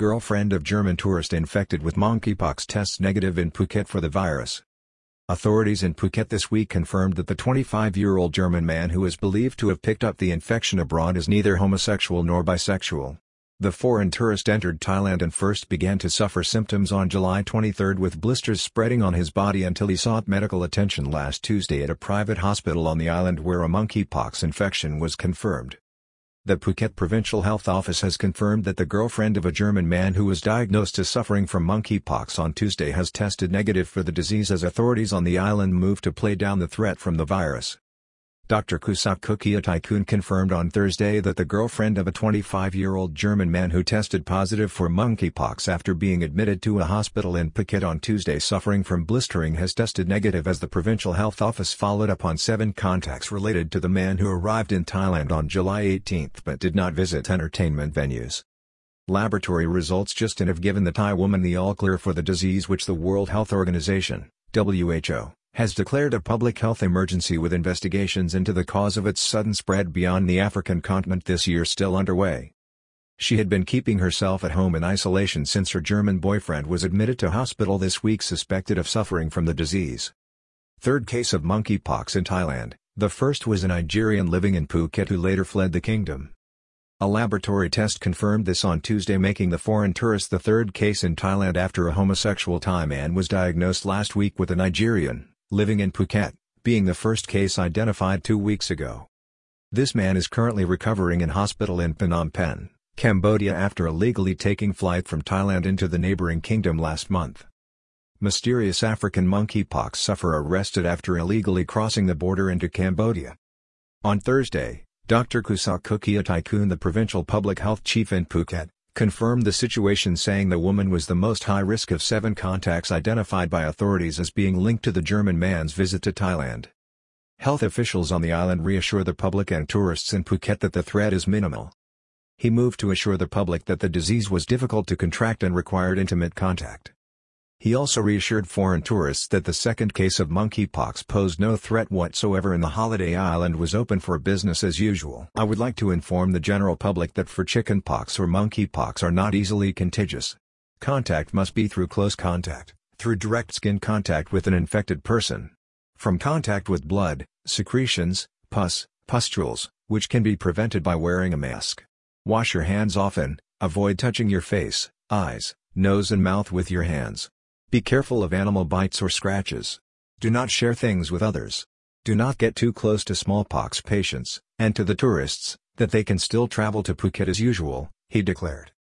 Girlfriend of German tourist infected with monkeypox tests negative in Phuket for the virus. Authorities in Phuket this week confirmed that the 25-year-old German man who is believed to have picked up the infection abroad is neither homosexual nor bisexual. The foreign tourist entered Thailand and first began to suffer symptoms on July 23 with blisters spreading on his body until he sought medical attention last Tuesday at a private hospital on the island where a monkeypox infection was confirmed. The Phuket Provincial Health Office has confirmed that the girlfriend of a German man who was diagnosed as suffering from monkeypox on Tuesday has tested negative for the disease as authorities on the island move to play down the threat from the virus. Dr. Kusak Kukiatkul confirmed on Thursday that the girlfriend of a 25-year-old German man who tested positive for monkeypox after being admitted to a hospital in Phuket on Tuesday suffering from blistering has tested negative as the provincial health office followed up on seven contacts related to the man who arrived in Thailand on July 18 but did not visit entertainment venues. Laboratory results just in have given the Thai woman the all-clear for the disease which the World Health Organization, WHO, has declared a public health emergency with investigations into the cause of its sudden spread beyond the African continent this year still underway. She had been keeping herself at home in isolation since her German boyfriend was admitted to hospital this week suspected of suffering from the disease. Third case of monkeypox in Thailand, the first was a Nigerian living in Phuket who later fled the kingdom. A laboratory test confirmed this on Tuesday making the foreign tourist the third case in Thailand after a homosexual Thai man was diagnosed last week with a Nigerian, living in Phuket, being the first case identified two weeks ago. This man is currently recovering in hospital in Phnom Penh, Cambodia after illegally taking flight from Thailand into the neighboring kingdom last month. Mysterious African monkeypox sufferer arrested after illegally crossing the border into Cambodia. On Thursday, Dr. Kusak tycoon, the provincial public health chief in Phuket, confirmed the situation saying the woman was the most high risk of seven contacts identified by authorities as being linked to the German man's visit to Thailand. Health officials on the island reassure the public and tourists in Phuket that the threat is minimal. He moved to assure the public that the disease was difficult to contract and required intimate contact. He also reassured foreign tourists that the second case of monkeypox posed no threat whatsoever and the holiday island was open for business as usual. I would like to inform the general public that for chickenpox or monkeypox are not easily contagious. Contact must be through close contact, through direct skin contact with an infected person. From contact with blood, secretions, pus, pustules, which can be prevented by wearing a mask. Wash your hands often, avoid touching your face, eyes, nose and mouth with your hands. Be careful of animal bites or scratches. Do not share things with others. Do not get too close to smallpox patients, and to the tourists, that they can still travel to Phuket as usual, he declared.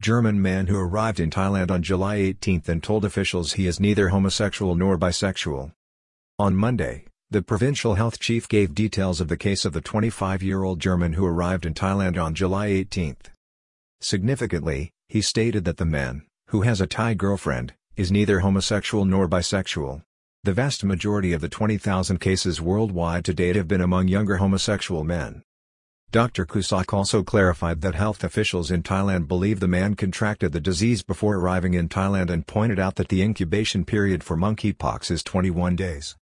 German man who arrived in Thailand on July 18 and told officials he is neither homosexual nor bisexual. On Monday, the provincial health chief gave details of the case of the 25-year-old German who arrived in Thailand on July 18. Significantly, he stated that the man, who has a Thai girlfriend, is neither homosexual nor bisexual. The vast majority of the 20,000 cases worldwide to date have been among younger homosexual men. Dr. Kusak also clarified that health officials in Thailand believe the man contracted the disease before arriving in Thailand and pointed out that the incubation period for monkeypox is 21 days.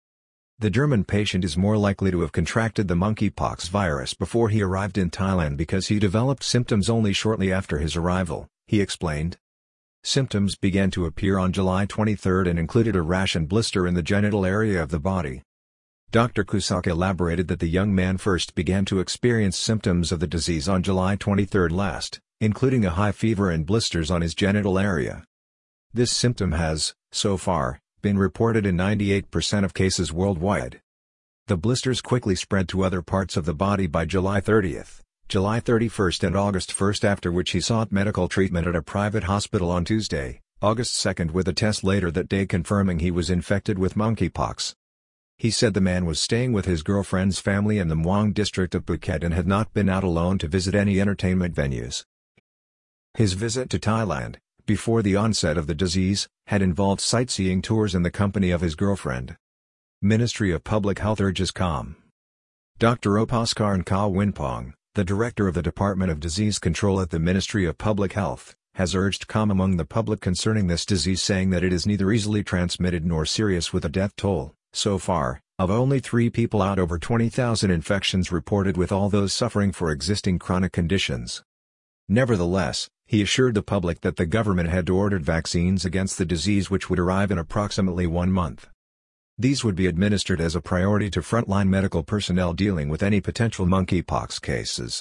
The German patient is more likely to have contracted the monkeypox virus before he arrived in Thailand because he developed symptoms only shortly after his arrival, he explained. Symptoms began to appear on July 23 and included a rash and blister in the genital area of the body. Dr. Kusak elaborated that the young man first began to experience symptoms of the disease on July 23 last, including a high fever and blisters on his genital area. This symptom has, so far, been reported in 98% of cases worldwide. The blisters quickly spread to other parts of the body by July 30. July 31 and August 1 after which he sought medical treatment at a private hospital on Tuesday, August 2 with a test later that day confirming he was infected with monkeypox. He said the man was staying with his girlfriend's family in the Muang district of Phuket and had not been out alone to visit any entertainment venues. His visit to Thailand, before the onset of the disease, had involved sightseeing tours in the company of his girlfriend. Ministry of Public Health urges calm. Dr. Opas Karnkawinpong, the director of the Department of Disease Control at the Ministry of Public Health, has urged calm among the public concerning this disease saying that it is neither easily transmitted nor serious with a death toll, so far, of only three people out over 20,000 infections reported with all those suffering for existing chronic conditions. Nevertheless, He assured the public that the government had ordered vaccines against the disease which would arrive in approximately one month. These would be administered as a priority to frontline medical personnel dealing with any potential monkeypox cases.